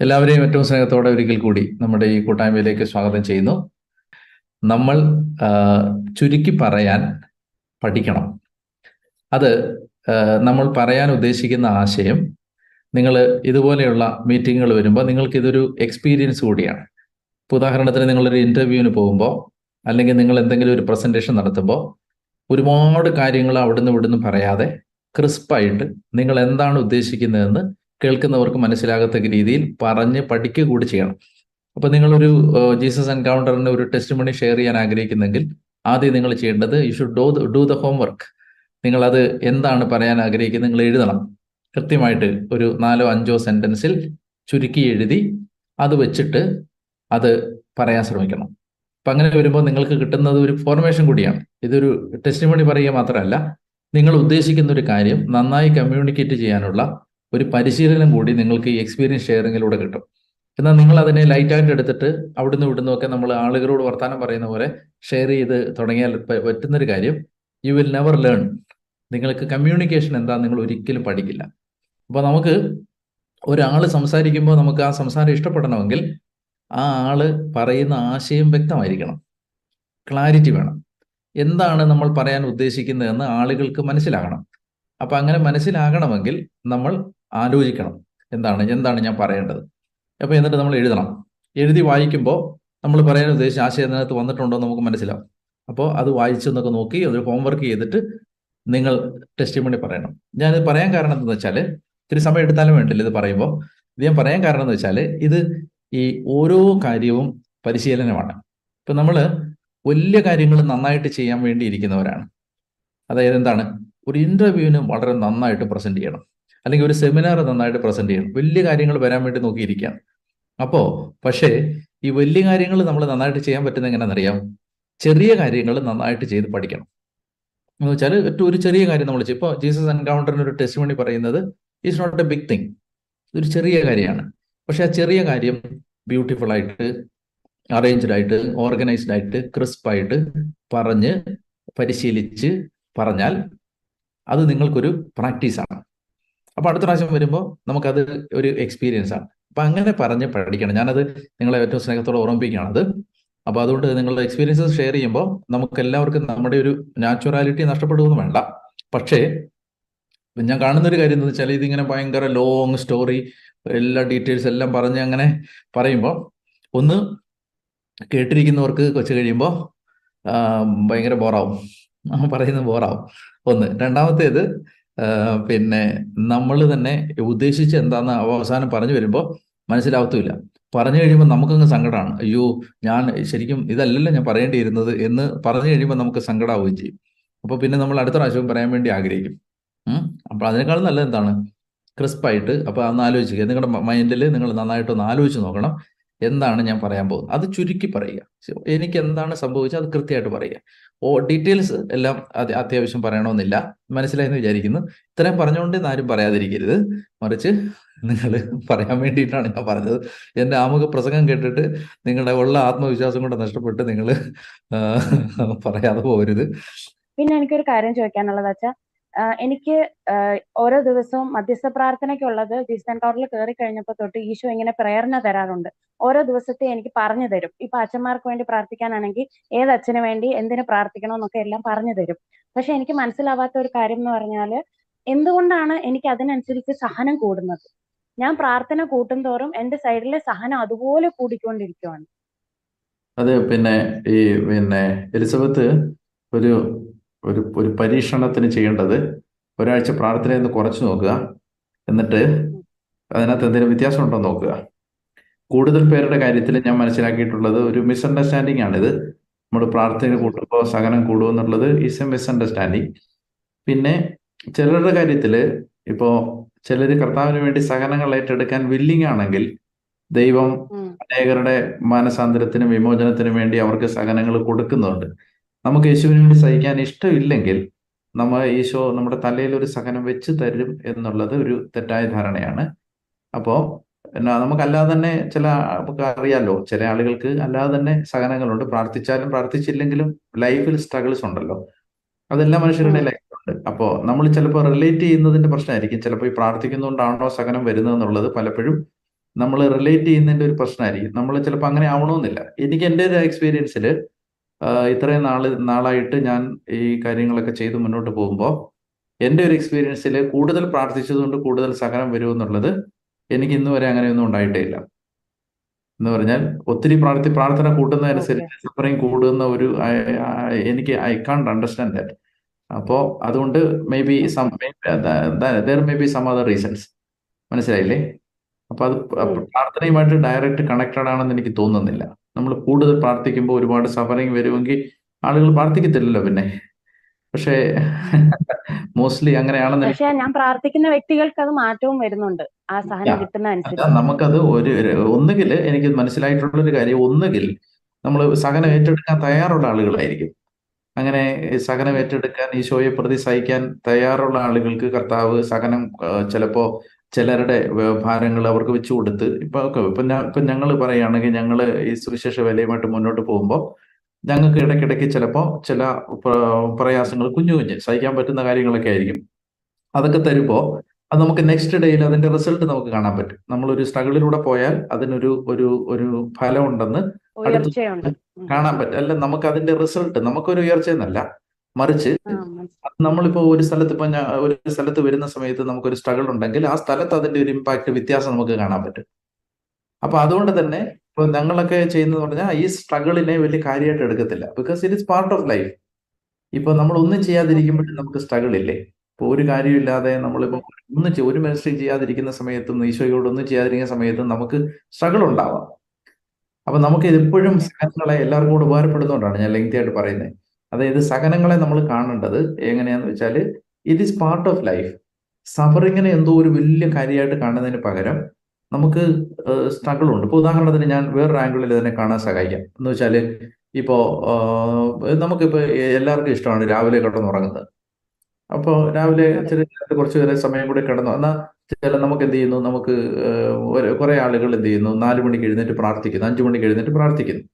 എല്ലാവരെയും ഏറ്റവും സ്നേഹത്തോടെ ഒരിക്കൽ കൂടി നമ്മുടെ ഈ കൂട്ടായ്മയിലേക്ക് സ്വാഗതം ചെയ്യുന്നു. നമ്മൾ ചുരുക്കി പറയാൻ പഠിക്കണം. അത് നമ്മൾ പറയാൻ ഉദ്ദേശിക്കുന്ന ആശയം നിങ്ങൾ ഇതുപോലെയുള്ള മീറ്റിങ്ങുകൾ വരുമ്പോൾ നിങ്ങൾക്ക് ഇതൊരു എക്സ്പീരിയൻസ് കൂടിയാണ്. ഇപ്പൊ ഉദാഹരണത്തിന് നിങ്ങളൊരു ഇന്റർവ്യൂവിന് പോകുമ്പോൾ അല്ലെങ്കിൽ നിങ്ങൾ എന്തെങ്കിലും ഒരു പ്രസന്റേഷൻ നടത്തുമ്പോൾ ഒരുപാട് കാര്യങ്ങൾ അവിടുന്ന് ഇവിടുന്ന് പറയാതെ ക്രിസ്പായിട്ട് നിങ്ങൾ എന്താണ് ഉദ്ദേശിക്കുന്നതെന്ന് കേൾക്കുന്നവർക്ക് മനസ്സിലാകത്തക്ക രീതിയിൽ പറഞ്ഞ് പഠിക്കുക കൂടി ചെയ്യണം. അപ്പൊ നിങ്ങളൊരു ജീസസ് എൻകൗണ്ടറിന് ഒരു ടെസ്റ്റ് മണി ഷെയർ ചെയ്യാൻ ആഗ്രഹിക്കുന്നെങ്കിൽ ആദ്യം നിങ്ങൾ ചെയ്യേണ്ടത് you should do do the homework അത് എന്താണ് പറയാൻ ആഗ്രഹിക്കുന്നത് നിങ്ങൾ എഴുതണം. കൃത്യമായിട്ട് ഒരു നാലോ അഞ്ചോ സെന്റൻസിൽ ചുരുക്കി എഴുതി അത് വെച്ചിട്ട് അത് പറയാൻ ശ്രമിക്കണം. അപ്പൊ അങ്ങനെ വരുമ്പോൾ നിങ്ങൾക്ക് കിട്ടുന്നത് ഒരു ഫോർമേഷൻ കൂടിയാണ്. ഇതൊരു ടെസ്റ്റ് മണി പറയുക മാത്രമല്ല നിങ്ങൾ ഉദ്ദേശിക്കുന്ന ഒരു കാര്യം നന്നായി കമ്മ്യൂണിക്കേറ്റ് ചെയ്യാനുള്ള ഒരു പരിശീലനം കൂടി നിങ്ങൾക്ക് ഈ എക്സ്പീരിയൻസ് ഷെയറിങ്ങിലൂടെ കിട്ടും. എന്നാൽ നിങ്ങൾ അതിനെ ലൈറ്റ് ലൈറ്റായിട്ട് എടുത്തിട്ട് അവിടുന്ന് ഇവിടുന്ന് ഒക്കെ നമ്മൾ ആളുകളോട് വർത്താനം പറയുന്ന പോലെ ഷെയർ ചെയ്ത് തുടങ്ങിയാൽ പറ്റുന്നൊരു കാര്യം യു വിൽ നെവർ ലേൺ നിങ്ങൾക്ക് കമ്മ്യൂണിക്കേഷൻ എന്താ നിങ്ങൾ ഒരിക്കലും പഠിക്കില്ല. അപ്പോൾ നമുക്ക് ഒരാൾ സംസാരിക്കുമ്പോൾ നമുക്ക് ആ സംസാരം ഇഷ്ടപ്പെടണമെങ്കിൽ ആ ആൾ പറയുന്ന ആശയം വ്യക്തമായിരിക്കണം. ക്ലാരിറ്റി വേണം. എന്താണ് നമ്മൾ പറയാൻ ഉദ്ദേശിക്കുന്നതെന്ന് ആളുകൾക്ക് മനസ്സിലാകണം. അപ്പൊ അങ്ങനെ മനസ്സിലാകണമെങ്കിൽ നമ്മൾ ആലോചിക്കണം. എന്താണ്? എന്താണ് ഞാൻ പറയേണ്ടത്? അപ്പൊ എന്നിട്ട് നമ്മൾ എഴുതണം. എഴുതി വായിക്കുമ്പോൾ നമ്മൾ പറയാൻ ഉദ്ദേശിച്ച ആശയം അതിനകത്ത് വന്നിട്ടുണ്ടോ നമുക്ക് മനസ്സിലാവും. അപ്പോൾ അത് വായിച്ചെന്നൊക്കെ നോക്കി അതൊരു ഹോംവർക്ക് ചെയ്തിട്ട് നിങ്ങൾ ടെസ്റ്റ് മണി പറയണം. ഞാൻ ഇത് പറയാൻ കാരണം എന്താണെന്ന് വെച്ചാൽ ഇത്തിരി സമയം എടുത്താലും വേണ്ടില്ല ഇത് പറയുമ്പോൾ. ഇത് ഞാൻ പറയാൻ കാരണം എന്ന് വെച്ചാൽ ഇത് ഈ ഓരോ കാര്യവും പരിശീലനമാണ്. ഇപ്പം നമ്മൾ വലിയ കാര്യങ്ങൾ നന്നായിട്ട് ചെയ്യാൻ വേണ്ടി ഇരിക്കുന്നവരാണ്. അതായത് എന്താണ്? ഒരു ഇന്റർവ്യൂവിന് വളരെ നന്നായിട്ട് പ്രസന്റ് ചെയ്യണം. അല്ലെങ്കിൽ ഒരു സെമിനാർ നന്നായിട്ട് പ്രസന്റ് ചെയ്യണം. വലിയ കാര്യങ്ങൾ വരാൻ വേണ്ടി നോക്കിയിരിക്കുകയാണ് അപ്പോ പക്ഷേ ഈ വലിയ കാര്യങ്ങൾ നമ്മൾ നന്നായിട്ട് ചെയ്യാൻ പറ്റുന്ന എങ്ങനെയാണെന്നറിയാം ചെറിയ കാര്യങ്ങൾ നന്നായിട്ട് ചെയ്ത് പഠിക്കണം. എന്ന് വെച്ചാൽ ഒരു ചെറിയ കാര്യം നമ്മൾ ചെയ്യും. ഇപ്പോൾ ജീസസ് എൻകൗണ്ടറിന് ഒരു ടെസ്റ്റ് മണി പറയുന്നത് is not a big thing ഒരു ചെറിയ കാര്യമാണ്. പക്ഷെ ആ ചെറിയ കാര്യം ബ്യൂട്ടിഫുൾ ആയിട്ട് അറേഞ്ച്ഡ് ആയിട്ട് ഓർഗനൈസ്ഡ് ആയിട്ട് ക്രിസ്പ് ആയിട്ട് പറഞ്ഞ് പരിശീലിച്ച് പറഞ്ഞാൽ അത് നിങ്ങൾക്കൊരു പ്രാക്ടീസാണ് അപ്പൊ അടുത്ത പ്രാവശ്യം വരുമ്പോൾ നമുക്കത് ഒരു എക്സ്പീരിയൻസ് ആണ്. അപ്പൊ അങ്ങനെ പറഞ്ഞ് പഠിക്കണം. ഞാനത് നിങ്ങളെ ഏറ്റവും സ്നേഹത്തോടെ ഓർമ്മിപ്പിക്കുകയാണ് അത് അപ്പൊ അതുകൊണ്ട് നിങ്ങളുടെ എക്സ്പീരിയൻസസ് ഷെയർ ചെയ്യുമ്പോൾ നമുക്ക് എല്ലാവർക്കും നമ്മുടെ ഒരു നാച്ചുറാലിറ്റി നഷ്ടപ്പെടുമെന്ന് വേണ്ട. പക്ഷേ ഞാൻ കാണുന്ന ഒരു കാര്യം എന്ന് വെച്ചാൽ ഇതിങ്ങനെ ഭയങ്കര ലോങ് സ്റ്റോറി എല്ലാ ഡീറ്റെയിൽസ് എല്ലാം പറഞ്ഞ് അങ്ങനെ പറയുമ്പോൾ ഒന്ന് കേട്ടിരിക്കുന്നവർക്ക് കൊച്ചു കഴിയുമ്പോൾ ഭയങ്കര ബോറാവും പറയുന്നത് ബോറാവും ഒന്ന്. രണ്ടാമത്തേത് പിന്നെ നമ്മൾ തന്നെ ഉദ്ദേശിച്ച് എന്താന്ന് അവസാനം പറഞ്ഞു വരുമ്പോൾ മനസ്സിലാവത്തുമില്ല. പറഞ്ഞു കഴിയുമ്പോൾ നമുക്കങ്ങ് സങ്കടമാണ് അയ്യോ ഞാൻ ശരിക്കും ഇതല്ലല്ലോ ഞാൻ പറയേണ്ടിയിരുന്നത് എന്ന് പറഞ്ഞു കഴിയുമ്പോൾ നമുക്ക് സങ്കടമാവുകയും ചെയ്യും. അപ്പോൾ പിന്നെ നമ്മൾ അടുത്ത പ്രാവശ്യവും പറയാൻ വേണ്ടി ആഗ്രഹിക്കും. അപ്പോൾ അപ്പൊ അതിനേക്കാളും നല്ലത് എന്താണ്? ക്രിസ്പായിട്ട്. അപ്പോൾ അന്ന് ആലോചിക്കുക നിങ്ങളുടെ മൈൻഡിൽ നിങ്ങൾ നന്നായിട്ടൊന്ന് ആലോചിച്ച് നോക്കണം. എന്താണ് ഞാൻ പറയാൻ പോകുന്നത്? അത് ചുരുക്കി പറയുക. എനിക്ക് എന്താണ് സംഭവിച്ചത്? അത് കൃത്യമായിട്ട് പറയുക. ഓ ഡീറ്റെയിൽസ് എല്ലാം അത് അത്യാവശ്യം പറയണമെന്നില്ല. മനസ്സിലായെന്ന് വിചാരിക്കുന്നു. ഇത്രയും പറഞ്ഞുകൊണ്ട് ആരും പറയാതിരിക്കരുത്. മറിച്ച് നിങ്ങൾ പറയാൻ വേണ്ടിയിട്ടാണ് ഞാൻ പറഞ്ഞത്. എന്റെ ആമുഖ പ്രസംഗം കേട്ടിട്ട് നിങ്ങളുടെ ഉള്ള ആത്മവിശ്വാസം കൊണ്ട് നഷ്ടപ്പെട്ട് നിങ്ങൾ പറയാതെ പോകരുത്. പിന്നെ എനിക്കൊരു കാര്യം ചോദിക്കാനുള്ളത് വെച്ചാൽ എനിക്ക് ഓരോ ദിവസവും മധ്യസ്ഥ പ്രാർത്ഥനയ്ക്കുള്ളത് ജീസൻ കവറിൽ കയറി കഴിഞ്ഞപ്പോൾ തൊട്ട് ഈശോ ഇങ്ങനെ പ്രേരണ തരാറുണ്ട്. ഓരോ ദിവസത്തെ എനിക്ക് പറഞ്ഞു തരും. ഇപ്പൊ അച്ഛന്മാർക്ക് വേണ്ടി പ്രാർത്ഥിക്കാനാണെങ്കിൽ ഏത് അച്ഛന് വേണ്ടി എന്തിനു പ്രാർത്ഥിക്കണം എന്നൊക്കെ എല്ലാം പറഞ്ഞു തരും. പക്ഷെ എനിക്ക് മനസ്സിലാവാത്ത ഒരു കാര്യം എന്ന് പറഞ്ഞാൽ എന്തുകൊണ്ടാണ് എനിക്ക് അതിനനുസരിച്ച് സഹനം കൂടുന്നത്? ഞാൻ പ്രാർത്ഥന കൂട്ടും തോറും എന്റെ സൈഡിലെ സഹനം അതുപോലെ കൂടിക്കൊണ്ടിരിക്കുവാണ്. അത് പിന്നെ ഈ പിന്നെ എലിസബത്ത് ഒരു ഒരു ഒരു പരീക്ഷണത്തിന് ചെയ്യേണ്ടത് ഒരാഴ്ച പ്രാർത്ഥനയെന്ന് കുറച്ച് നോക്കുക. എന്നിട്ട് അതിനകത്ത് എന്തെങ്കിലും വ്യത്യാസം ഉണ്ടോ നോക്കുക. കൂടുതൽ പേരുടെ കാര്യത്തിൽ ഞാൻ മനസ്സിലാക്കിയിട്ടുള്ളത് ഒരു മിസ്അണ്ടർസ്റ്റാൻഡിങ് ആണിത്. നമ്മൾ പ്രാർത്ഥന കൂട്ടുമ്പോൾ സഹനം കൂടുമെന്നുള്ളത് ഈസ് എ മിസ്അണ്ടർസ്റ്റാൻഡിങ് പിന്നെ ചിലരുടെ കാര്യത്തിൽ ഇപ്പോൾ ചിലർ കർത്താവിന് വേണ്ടി സഹനങ്ങൾ ഏറ്റെടുക്കാൻ വില്ലിങ് ആണെങ്കിൽ ദൈവം അനേകരുടെ മാനസാന്തരത്തിനും വിമോചനത്തിനും വേണ്ടി അവർക്ക് സഹനങ്ങൾ കൊടുക്കുന്നുണ്ട്. നമുക്ക് യേശുവിന് വേണ്ടി സഹിക്കാൻ ഇഷ്ടമില്ലെങ്കിൽ നമ്മൾ ഈശോ നമ്മുടെ തലയിൽ ഒരു സഹനം വെച്ച് തരും എന്നുള്ളത് ഒരു തെറ്റായ ധാരണയാണ്. അപ്പോൾ എന്നാ നമുക്കല്ലാതെ തന്നെ ചില നമുക്ക് അറിയാലോ ചില ആളുകൾക്ക് അല്ലാതെ തന്നെ സഹനങ്ങളുണ്ട്. പ്രാർത്ഥിച്ചാലും പ്രാർത്ഥിച്ചില്ലെങ്കിലും ലൈഫിൽ സ്ട്രഗിൾസ് ഉണ്ടല്ലോ. അതെല്ലാം മനുഷ്യരുടെ ലൈഫിലുണ്ട്. അപ്പോൾ നമ്മൾ ചിലപ്പോൾ റിലേറ്റ് ചെയ്യുന്നതിന്റെ പ്രശ്നമായിരിക്കും. ചിലപ്പോൾ ഈ പ്രാർത്ഥിക്കുന്നതുകൊണ്ടാണോ സഹനം വരുന്നത് എന്നുള്ളത് പലപ്പോഴും നമ്മൾ റിലേറ്റ് ചെയ്യുന്നതിന്റെ ഒരു പ്രശ്നമായിരിക്കും. നമ്മൾ ചിലപ്പോൾ അങ്ങനെ ആവണമെന്നില്ല. എനിക്ക് എന്റെ ഒരു എക്സ്പീരിയൻസിൽ ഇത്രയും നാൾ നാളായിട്ട് ഞാൻ ഈ കാര്യങ്ങളൊക്കെ ചെയ്ത് മുന്നോട്ട് പോകുമ്പോൾ എന്റെ ഒരു എക്സ്പീരിയൻസിൽ കൂടുതൽ പ്രാർത്ഥിച്ചതുകൊണ്ട് കൂടുതൽ സഹനം വരുമെന്നുള്ളത് എനിക്ക് ഇന്ന് വരെ അങ്ങനെയൊന്നും ഉണ്ടായിട്ടേ ഇല്ല എന്ന് പറഞ്ഞാൽ ഒത്തിരി പ്രാർത്ഥി പ്രാർത്ഥന കൂട്ടുന്നതനുസരിച്ച് സഫറിങ് കൂടുന്ന ഒരു എനിക്ക് ഐ കാണ്ട് അണ്ടർസ്റ്റാൻഡ് ദാറ്റ് അപ്പോൾ അതുകൊണ്ട് maybe some other maybe some other reasons മനസ്സിലായില്ലേ? അപ്പൊ അത് പ്രാർത്ഥനയുമായിട്ട് ഡയറക്റ്റ് കണക്റ്റഡ് ആണെന്ന് എനിക്ക് തോന്നുന്നില്ല. നമ്മൾ കൂടുതൽ പ്രാർത്ഥിക്കുമ്പോൾ ഒരുപാട് സഫറിങ് വരുമെങ്കിൽ ആളുകൾ പ്രാർത്ഥിക്കത്തില്ലല്ലോ പിന്നെ. പക്ഷേ മോസ്റ്റ്ലി അങ്ങനെയാണെന്ന് പക്ഷേ ഞാൻ പ്രാർത്ഥിക്കുന്ന വ്യക്തികൾക്ക് അത് മാറ്റവും വരുന്നുണ്ട്. ആ സഹനം. കിട്ടുന്ന അനുസരിച്ച്. നമുക്കത് ഒരു ഒന്നുകിൽ എനിക്ക് മനസ്സിലായിട്ടുള്ള ഒരു കാര്യം ഒന്നുകിൽ നമ്മൾ സഹനം ഏറ്റെടുക്കാൻ തയ്യാറുള്ള ആളുകളായിരിക്കും. അങ്ങനെ സഹനം ഏറ്റെടുക്കാൻ ഈശോയെ പ്രതി സഹിക്കാൻ തയ്യാറുള്ള ആളുകൾക്ക് കർത്താവ് സഹനം ചിലപ്പോ ചിലരുടെ വ്യവഹാരങ്ങൾ അവർക്ക് വെച്ചു കൊടുത്ത് ഇപ്പൊ ഒക്കെ ഇപ്പൊ ഇപ്പൊ ഞങ്ങൾ പറയുകയാണെങ്കിൽ ഞങ്ങൾ ഈ സുവിശേഷ വേലയുമായിട്ട് മുന്നോട്ട് പോകുമ്പോൾ ഞങ്ങൾക്ക് ഇടയ്ക്കിടയ്ക്ക് ചിലപ്പോൾ ചില പ്രയാസങ്ങൾ കുഞ്ഞു കുഞ്ഞ് സഹിക്കാൻ പറ്റുന്ന കാര്യങ്ങളൊക്കെ ആയിരിക്കും. അതൊക്കെ തരുമ്പോൾ അത് നമുക്ക് നെക്സ്റ്റ് ഡേയിൽ അതിന്റെ റിസൾട്ട് നമുക്ക് കാണാൻ പറ്റും. നമ്മളൊരു സ്ട്രഗിളിലൂടെ പോയാൽ അതിനൊരു ഒരു ഒരു ഫലം ഉണ്ടെന്ന് കാണാൻ പറ്റും. അല്ല നമുക്ക് അതിന്റെ റിസൾട്ട് നമുക്കൊരു ഉയർച്ച എന്നല്ല മറിച്ച് നമ്മളിപ്പോ ഒരു സ്ഥലത്ത് ഇപ്പൊ ഞാൻ ഒരു സ്ഥലത്ത് വരുന്ന സമയത്ത് നമുക്കൊരു സ്ട്രഗിൾ ഉണ്ടെങ്കിൽ ആ സ്ഥലത്ത് അതിന്റെ ഒരു ഇമ്പാക്ട് വ്യത്യാസം നമുക്ക് കാണാൻ പറ്റും. അപ്പൊ അതുകൊണ്ട് തന്നെ ഇപ്പൊ ഞങ്ങളൊക്കെ ചെയ്യുന്നത് പറഞ്ഞാൽ ഈ സ്ട്രഗിളിനെ വലിയ കാര്യമായിട്ട് എടുക്കത്തില്ല. Because it is part of life ഇപ്പൊ നമ്മൾ ഒന്നും ചെയ്യാതിരിക്കുമ്പോഴും നമുക്ക് സ്ട്രഗിൾ ഇല്ലേ? ഇപ്പൊ ഒരു കാര്യമില്ലാതെ നമ്മളിപ്പോ ഒന്നും ഒരു മിനിസ്റ്ററി ചെയ്യാതിരിക്കുന്ന സമയത്തും ഈശോയോട് ഒന്നും ചെയ്യാതിരിക്കുന്ന സമയത്തും നമുക്ക് സ്ട്രഗിൾ ഉണ്ടാവാം. അപ്പൊ നമുക്ക് എപ്പോഴും സഹനങ്ങളെ എല്ലാവർക്കും കൂടെ ഉപകാരപ്പെടുന്നതുകൊണ്ടാണ് ഞാൻ ലെങ്തി ആയിട്ട് പറയുന്നത് അതായത് സഹനങ്ങളെ നമ്മൾ കാണേണ്ടത് എങ്ങനെയാന്ന് വെച്ചാൽ it is part of life സഫറിങ്ങിനെ എന്തോ ഒരു വലിയ കാര്യമായിട്ട് കാണുന്നതിന് പകരം നമുക്ക് സ്ട്രഗിൾ ഉണ്ട് ഇപ്പോൾ ഉദാഹരണത്തിന് ഞാൻ വേറൊരു ആംഗിളിൽ തന്നെ കാണാൻ സഹായിക്കാം. എന്ന് വെച്ചാൽ ഇപ്പോൾ നമുക്കിപ്പോൾ നമുക്കിപ്പോ എല്ലാവർക്കും ഇഷ്ടമാണ് രാവിലെ കിടന്നുറങ്ങുന്നത്. അപ്പോൾ രാവിലെ നേരത്തെ കുറച്ച് നേരം സമയം കൂടി കിടന്നു. എന്നാൽ ചില നമുക്ക് എന്ത് ചെയ്യുന്നു? നമുക്ക് കുറെ ആളുകൾ എന്ത് ചെയ്യുന്നു? നാല് മണിക്ക് എഴുന്നേറ്റ് പ്രാർത്ഥിക്കുന്നു. അഞ്ചു മണിക്ക് എഴുന്നേറ്റ് പ്രാർത്ഥിക്കുന്നു.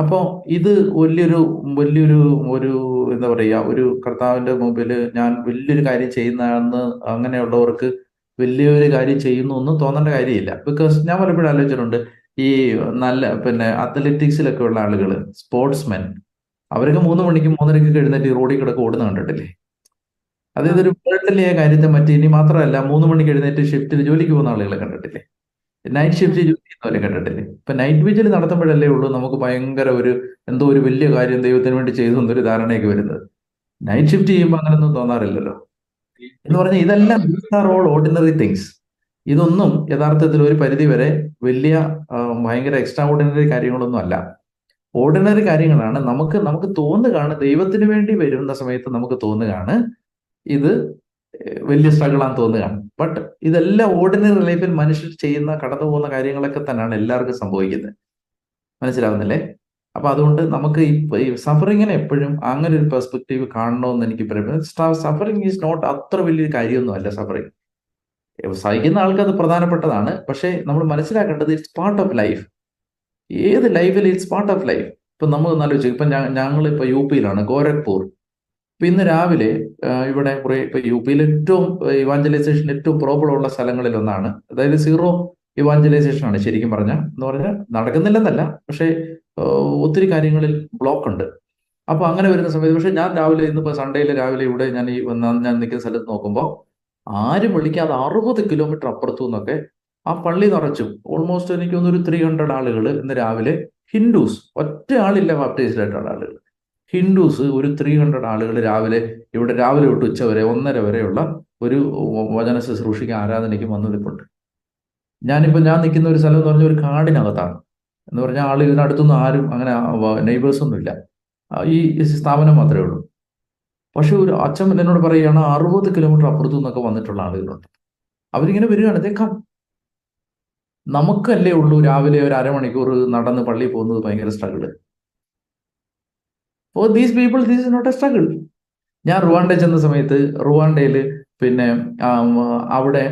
അപ്പോൾ ഇത് വലിയൊരു വലിയൊരു ഒരു എന്താ പറയുക ഒരു കർത്താവിന്റെ മുമ്പിൽ ഞാൻ വലിയൊരു കാര്യം ചെയ്യുന്നതാണെന്ന് അങ്ങനെയുള്ളവർക്ക് വലിയൊരു കാര്യം ചെയ്യുന്നു ഒന്നും തോന്നേണ്ട കാര്യമില്ല. ബിക്കോസ് ഞാൻ പലപ്പോഴും ആലോചിച്ചിട്ടുണ്ട് ഈ നല്ല പിന്നെ അത്ലറ്റിക്സിലൊക്കെ ഉള്ള ആളുകൾ സ്പോർട്സ്മെൻ അവരൊക്കെ മൂന്ന് മണിക്കും മൂന്നരക്കൊക്കെ എഴുന്നേറ്റ് റോഡിൽ കിടക്ക് ഓടുന്ന കണ്ടിട്ടില്ലേ? അതായത് ഒരു വേൾഡിലെ കാര്യത്തെ മറ്റേ ഇനി മാത്രമല്ല മൂന്ന് മണിക്ക് എഴുന്നേറ്റ് ഷിഫ്റ്റിൽ ജോലിക്ക് പോകുന്ന ആളുകളെ കണ്ടിട്ടില്ലേ? നൈറ്റ് ഷിഫ്റ്റ് ജോലി ചെയ്യുന്നവരെ കേട്ടിട്ടില്ലേ? ഇപ്പൊ നൈറ്റ് വിജിൽ നടത്തുമ്പോഴല്ലേ ഉള്ളൂ നമുക്ക് ഭയങ്കര ഒരു എന്തോ ഒരു വലിയ കാര്യം ദൈവത്തിന് വേണ്ടി ചെയ്തു എന്നൊരു ധാരണയൊക്കെ വരുന്നത്. നൈറ്റ് ഷിഫ്റ്റ് ചെയ്യുമ്പോൾ അങ്ങനൊന്നും തോന്നാറില്ലല്ലോ. എന്ന് പറഞ്ഞാൽ ഇതെല്ലാം ആർ ഓൾ ഓർഡിനറി തിങ്സ് ഇതൊന്നും യഥാർത്ഥത്തിൽ ഒരു പരിധി വരെ വലിയ ഭയങ്കര എക്സ്ട്രാ ഓർഡിനറി കാര്യങ്ങളൊന്നും അല്ല. ഓർഡിനറി കാര്യങ്ങളാണ്. നമുക്ക് നമുക്ക് തോന്നുകയാണ് ദൈവത്തിന് വേണ്ടി വരുന്ന സമയത്ത് നമുക്ക് തോന്നുകയാണ് ഇത് വലിയ സ്ട്രഗിൾ ആണെന്ന് തോന്നുകയാണ് ബട്ട് ഇതെല്ലാം ഓർഡിനറി ലൈഫിൽ മനുഷ്യർ ചെയ്യുന്ന കടന്നു പോകുന്ന കാര്യങ്ങളൊക്കെ തന്നെയാണ് എല്ലാവർക്കും സംഭവിക്കുന്നത്. മനസ്സിലാവുന്നില്ലേ? അപ്പൊ അതുകൊണ്ട് നമുക്ക് ഈ സഫറിങ്ങിനെ എപ്പോഴും അങ്ങനെ ഒരു പെർസ്പെക്റ്റീവ് കാണണമെന്ന് എനിക്ക് പറയുന്നത് സഫറിങ് ഈസ് നോട്ട് അത്ര വലിയൊരു കാര്യമൊന്നും അല്ല സഫറിങ് സഹിക്കുന്ന ആൾക്ക് അത് പ്രധാനപ്പെട്ടതാണ്. പക്ഷേ നമ്മൾ മനസ്സിലാക്കേണ്ടത് ഇറ്റ്സ് പാർട്ട് ഓഫ് ലൈഫ് ഏത് ലൈഫിൽ ഇറ്റ്സ് പാർട്ട് ഓഫ് ലൈഫ് ഇപ്പൊ നമ്മൾ ആലോചിച്ചു ഇപ്പൊ ഞങ്ങൾ ഇപ്പൊ യു പിയിലാണ് ഗോരഖ്പൂർ. ഇപ്പൊ ഇന്ന് രാവിലെ ഇവിടെ കുറെ ഇപ്പൊ യു പിയിൽ ഏറ്റവും ഇവാഞ്ചലൈസേഷൻ ഏറ്റവും പ്രോബ്ലം ഉള്ള സ്ഥലങ്ങളിൽ ഒന്നാണ്. അതായത് സീറോ ഇവാഞ്ചലൈസേഷൻ ആണ് ശരിക്കും പറഞ്ഞാൽ എന്ന് പറഞ്ഞാൽ നടക്കുന്നില്ലെന്നല്ല പക്ഷേ ഒത്തിരി കാര്യങ്ങളിൽ ബ്ലോക്ക് ഉണ്ട്. അപ്പൊ അങ്ങനെ വരുന്ന സമയത്ത് പക്ഷെ ഞാൻ രാവിലെ ഇന്നിപ്പോ സൺഡേയിൽ രാവിലെ ഇവിടെ ഞാൻ ഈ ഞാൻ നിൽക്കുന്ന സ്ഥലത്ത് നോക്കുമ്പോൾ ആരും വിളിക്കാതെ അറുപത് കിലോമീറ്റർ അപ്പുറത്തു നിന്നൊക്കെ ആ പള്ളി നിറച്ചു. ഓൾമോസ്റ്റ് എനിക്ക് തോന്നുന്നു ഒരു ത്രീ ഹൺഡ്രഡ് ആളുകൾ ഇന്ന് രാവിലെ ഹിന്ദുസ് ഒറ്റ ആളില്ല ബാപ്റ്റൈസ്ഡ് ആയിട്ടുള്ള ആളുകൾ ഹിന്ദുസ് ഒരു ത്രീ ഹൺഡ്രഡ് ആളുകൾ രാവിലെ ഇവിടെ രാവിലെ തൊട്ട് ഉച്ച വരെ ഒന്നര വരെയുള്ള ഒരു വചന ശുശ്രൂഷയ്ക്ക് ആരാധനയ്ക്ക് വന്നു നിൽപ്പുണ്ട് ഞാനിപ്പോൾ ഞാൻ നിൽക്കുന്ന ഒരു സ്ഥലം എന്ന് പറഞ്ഞാൽ ഒരു കാടിനകത്താണ്. എന്ന് പറഞ്ഞാൽ ആൾ ഇതിനടുത്തൊന്നും ആരും അങ്ങനെ നെയ്ബേഴ്സൊന്നുമില്ല ഈ സ്ഥാപനം മാത്രമേ ഉള്ളൂ. പക്ഷെ ഒരു അച്ഛൻ എന്നോട് പറയുകയാണ് അറുപത് കിലോമീറ്റർ അപ്പുറത്തു നിന്നൊക്കെ വന്നിട്ടുള്ള ആളുകളുണ്ട്. അവരിങ്ങനെ വരികയാണ്. ദേക്കാം നമുക്കല്ലേ ഉള്ളൂ രാവിലെ ഒരു അരമണിക്കൂർ നടന്ന് പള്ളിയിൽ പോകുന്നത് ഭയങ്കര struggle oh these people these is not a struggle ഞാൻ റുവാണ്ട ചെന്ന സമയത്ത് റുവാണ്ടയിൽ പിന്നെ അവിടെ